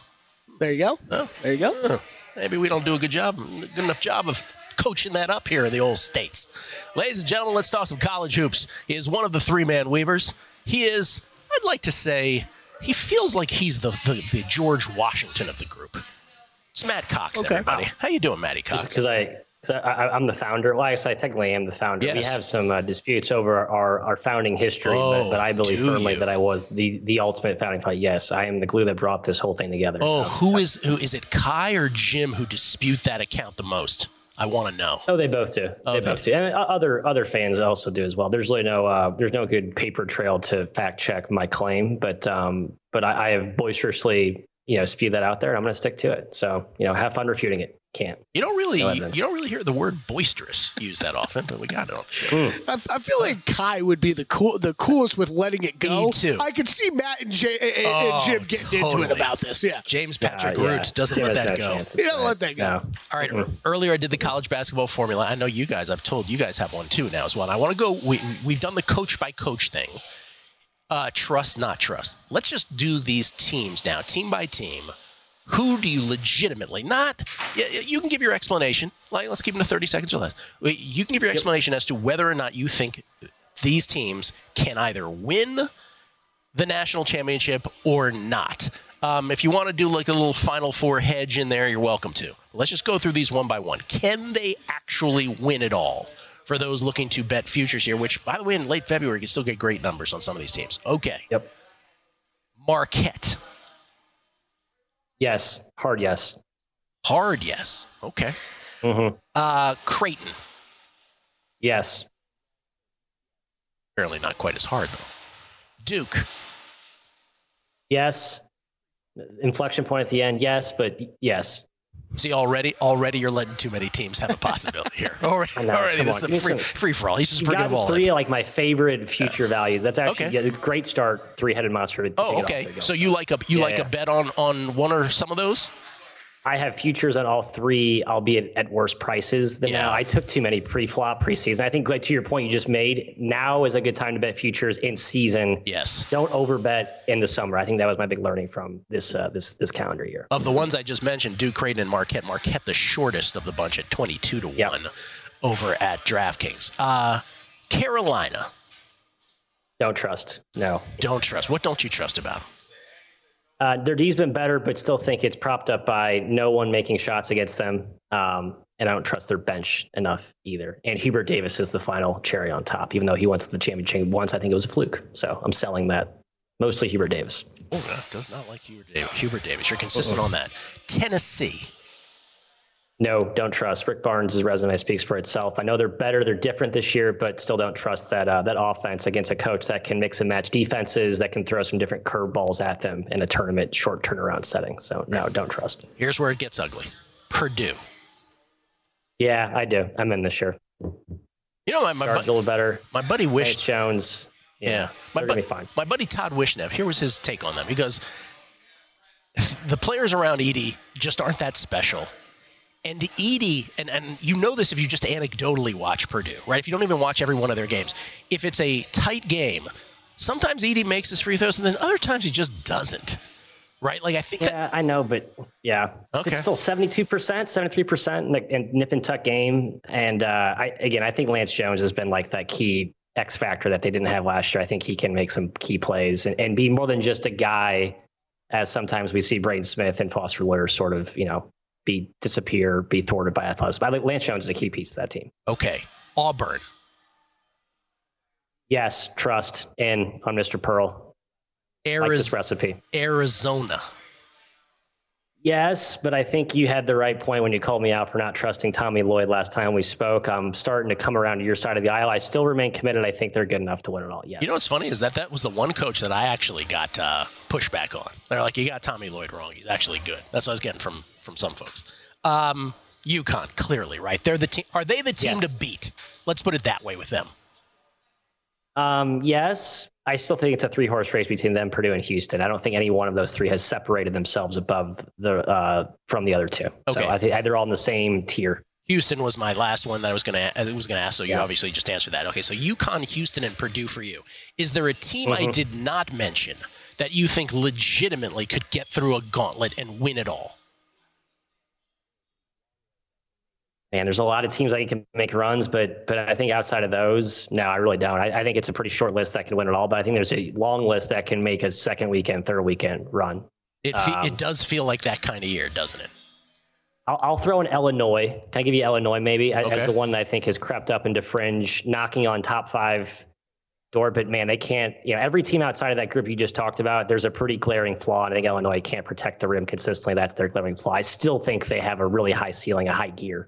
There you go. Oh. There you go. Oh, maybe we don't do a good job, good enough job of coaching that up here in the old states. Ladies and gentlemen, let's talk some college hoops. He is one of the three man weavers. He is, I'd like to say, he feels like he's the, the, the George Washington of the group. It's Matt Cox, Okay. everybody. How you doing, Matty Cox? because I, 'cause I, I, I'm the founder. Well, actually, I technically am the founder. We have some uh, disputes over our, our founding history, but, Oh, but I believe firmly you? that I was the, the ultimate founding father. Yes, I am the glue that brought this whole thing together. Oh, so. who is who is it? Kai or Jim who dispute that account the most? I want to know. Oh, they both do. Oh, they they both do, and uh, other other fans also do as well. There's really no uh, there's no good paper trail to fact check my claim, but um, but I, I have boisterously you know spewed that out there. And I'm going to stick to it. So you know, have fun refuting it. Can't. You don't really, No you don't really hear the word boisterous used that often, but we got it on the show. I, I feel like Kai would be the cool, the coolest with letting it go. Me too. I could see Matt and, Jay, and, and Oh, Jim getting into it about this. Yeah, James Patrick Uh, yeah. Root doesn't He let that no go. chance. yeah, let that go. No. All right. Earlier, I did the college basketball formula. I know you guys. I've told you guys have one too now as well. And I want to go. We, we've done the coach by coach thing. Uh, trust, not trust. Let's just do these teams now, team by team. Who do you legitimately not? You can give your explanation. Like, let's keep it to thirty seconds or less. You can give your explanation as to whether or not you think these teams can either win the national championship or not. Um, if you want to do like a little Final Four hedge in there, you're welcome to. Let's just go through these one by one. Can they actually win it all? For those looking to bet futures here, which, by the way, in late February, you can still get great numbers on some of these teams. Okay. Yep. Marquette. Yes. Hard yes. Hard, yes. Okay. Mm-hmm. Uh, Creighton. Yes. Apparently not quite as hard, though. Duke. Yes. Inflection point at the end. Yes, but yes. See, already, already you're letting too many teams have a possibility here. Already, know, already this on, is a free, free for all. He's just bringing them all in. three of like my favorite future values. That's actually Okay. yeah, a great start. Three headed monster. to Oh, take it off okay. So you like a you Yeah, like yeah. a bet on on one or some of those? I have futures on all three, albeit at worse prices than now. I took too many pre-flop preseason. I think, like to your point you just made, now is a good time to bet futures in season. Yes. Don't overbet in the summer. I think that was my big learning from this uh, this this calendar year. Of the ones I just mentioned, Duke, Creighton, and Marquette. Marquette, the shortest of the bunch at twenty-two to one over at DraftKings. Uh, Carolina. Don't trust. No. Don't trust. What don't you trust about? 'em? Uh, their D's been better, but still think it's propped up by no one making shots against them. Um, and I don't trust their bench enough either. And Hubert Davis is the final cherry on top, even though he went to the championship once. I think it was a fluke. So I'm selling that. Mostly Hubert Davis. Oh, does not like Hubert Davis. Hubert Davis. You're consistent on that. Tennessee. No, don't trust. Rick Barnes' resume speaks for itself. I know they're better, they're different this year, but still don't trust that uh, that offense against a coach that can mix and match defenses, that can throw some different curveballs at them in a tournament short turnaround setting. So no, don't trust. Here's where it gets ugly. Purdue. Yeah, I do. I'm in this year. You know, my, my, Guards bu- a little better. my buddy Wish. Jones. Yeah, my, they're bu- be fine. my buddy Todd Wishnev. Here was his take on them. He goes, "The players around Edey just aren't that special." And Edey, and, and you know this if you just anecdotally watch Purdue, right? If you don't even watch every one of their games, if it's a tight game, sometimes Edey makes his free throws, and then other times he just doesn't, right? Like I think that Yeah, I know, but yeah, Okay. it's still seventy-two percent, seventy-three percent in nip and tuck game. And uh, I, again, I think Lance Jones has been like that key X factor that they didn't have last year. I think he can make some key plays and, and be more than just a guy, as sometimes we see Braden Smith and Foster Loyer sort of, you know, be disappear, be thwarted by athleticism. I think Lance Jones is a key piece to that team. okay, Auburn. Yes, trust in on Mr. Pearl. Like this recipe. Arizona. Yes, but I think you had the right point when you called me out for not trusting Tommy Lloyd last time we spoke. I'm starting to come around to your side of the aisle. I still remain committed. I think they're good enough to win it all. Yes. You know what's funny is that that was the one coach that I actually got uh, pushback on. They're like, "You got Tommy Lloyd wrong. He's actually good." That's what I was getting from from some folks. Um, UConn, clearly, right? They're the team. Are they the team Yes. to beat? Let's put it that way with them. Um, yes, I still think it's a three horse race between them, Purdue, and Houston. I don't think any one of those three has separated themselves above the uh, from the other two. Okay. So I think they're all in the same tier. Houston was my last one that I was gonna I was gonna ask. So you Yeah. obviously just answered that. Okay, so UConn, Houston, and Purdue for you. Is there a team I Mhm. did not mention that you think legitimately could get through a gauntlet and win it all? Man, there's a lot of teams that can make runs, but but I think outside of those, no, I really don't. I, I think it's a pretty short list that can win it all, but I think there's a long list that can make a second weekend, third weekend run. It fe- Um, it does feel like that kind of year, doesn't it? I'll, I'll throw in Illinois. Can I give you Illinois maybe as- Okay. as the one that I think has crept up into fringe, knocking on top five door? But man, they can't. You know, every team outside of that group you just talked about, there's a pretty glaring flaw. And I think Illinois can't protect the rim consistently. That's their glaring flaw. I still think they have a really high ceiling, a high gear.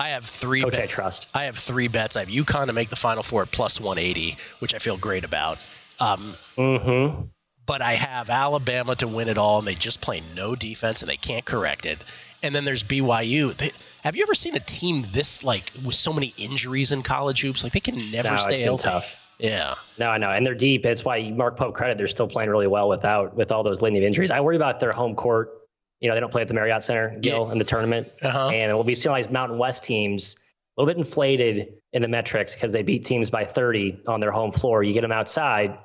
I have three. Coach, bet- I trust. I have three bets. I have UConn to make the Final Four at plus 180, which I feel great about. Um, Mm-hmm. but I have Alabama to win it all, and they just play no defense and they can't correct it. and then there's BYU. They, have you ever seen a team this like with so many injuries in college hoops? Like they can never No, stay it's been healthy. tough. Yeah. No, I know, and they're deep. It's why Mark Pope credit. They're still playing really well without with all those of injuries. I worry about their home court. You know, they don't play at the Marriott Center, Gill, in the tournament, Uh-huh. and we'll be seeing all these Mountain West teams a little bit inflated in the metrics because they beat teams by 30 on their home floor. You get them outside,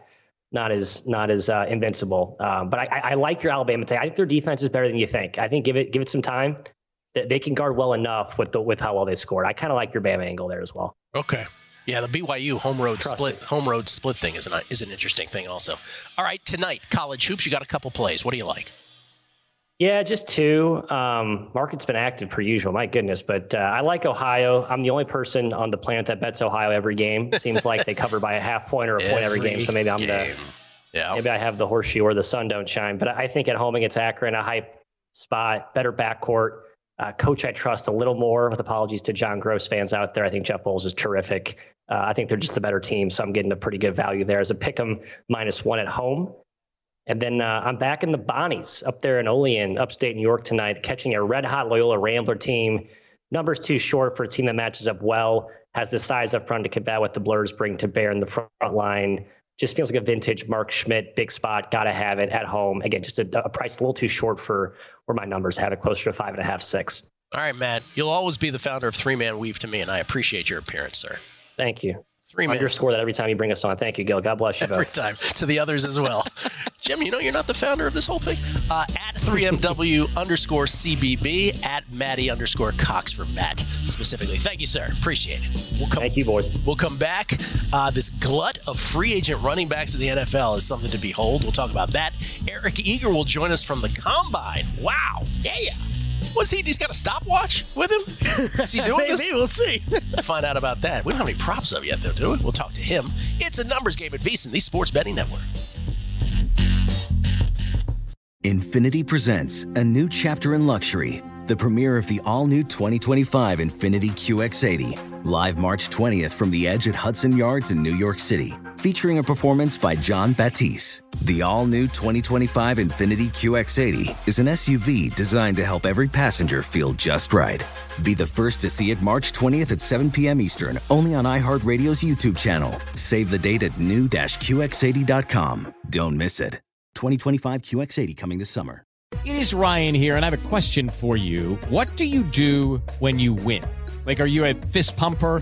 not as not as uh, invincible. Um, but I, I like your Alabama take. I think their defense is better than you think. I think give it give it some time. They, can guard well enough with the with how well they scored. I kind of like your Bama angle there as well. Okay. Yeah, the BYU home road Trust split home road split thing is an is an interesting thing also. All right, tonight college hoops. You got a couple plays. What do you like? Yeah, just two. Um, market's been active per usual. My goodness, but uh, I like Ohio. I'm the only person on the planet that bets Ohio every game. Seems like they cover by a half point or a point every game. So maybe I'm the yeah. maybe I have the horseshoe or the sun don't shine. But I think at home against Akron, a hype spot, better backcourt. Uh, coach, I trust a little more. With apologies to John Groce fans out there, I think Jeff Boals is terrific. Uh, I think they're just the better team, so I'm getting a pretty good value there as a pick 'em minus one at home. And then uh, I'm back in the Bonnies up there in Olean, upstate New York tonight, catching a red hot Loyola Rambler team. Numbers too short for a team that matches up well, has the size up front to combat what the Blurs bring to bear in the front line. Just feels like a vintage Mark Schmidt, big spot, got to have it at home. Again, just a, a price a little too short for where my numbers have it, closer to five and a half, six. All right, Matt. You'll always be the founder of Three Man Weave to me, and I appreciate your appearance, sir. Thank you. Three man. Underscore that every time you bring us on. Thank you, Gill. God bless you Every both. time to the others as well. Jim, you know you're not the founder of this whole thing. Uh, at 3MW underscore CBB at Maddie underscore Cox for Matt specifically. Thank you, sir. Appreciate it. We'll come, Thank you, boys. We'll come back. Uh, this glut of free agent running backs in the NFL is something to behold. We'll talk about that. Eric Eager will join us from the combine. Wow. Yeah. What's he? He's got a stopwatch with him? Is he doing Maybe, this? we'll see. We'll find out about that. We don't have any props up yet, though, do we? We'll talk to him. It's a numbers game at VSIN, the Sports Betting Network. Infiniti presents a new chapter in luxury, the premiere of the all new 2025 Infiniti QX80, live March 20th from the edge at Hudson Yards in New York City, featuring a performance by Jon Batiste. The all new 2025 Infiniti QX80 is an SUV designed to help every passenger feel just right. Be the first to see it March 20th at 7 p.m. Eastern, only on iHeartRadio's YouTube channel. Save the date at new-QX80.com. Don't miss it. 2025 QX80 coming this summer. It is Ryan here, and I have a question for you. What do you do when you win? Like, are you a fist pumper?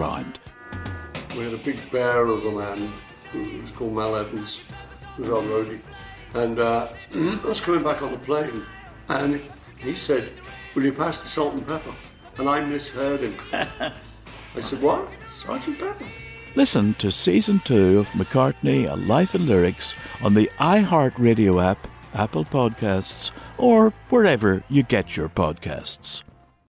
We had a big bear of a man who was called Mal Evans, who was our roadie. And uh, I was coming back on the plane, and he said, Will you pass the salt and pepper? And I misheard him. I said, What? Sergeant Pepper? Listen to season two of McCartney, A Life in Lyrics on the iHeartRadio app, Apple Podcasts, or wherever you get your podcasts.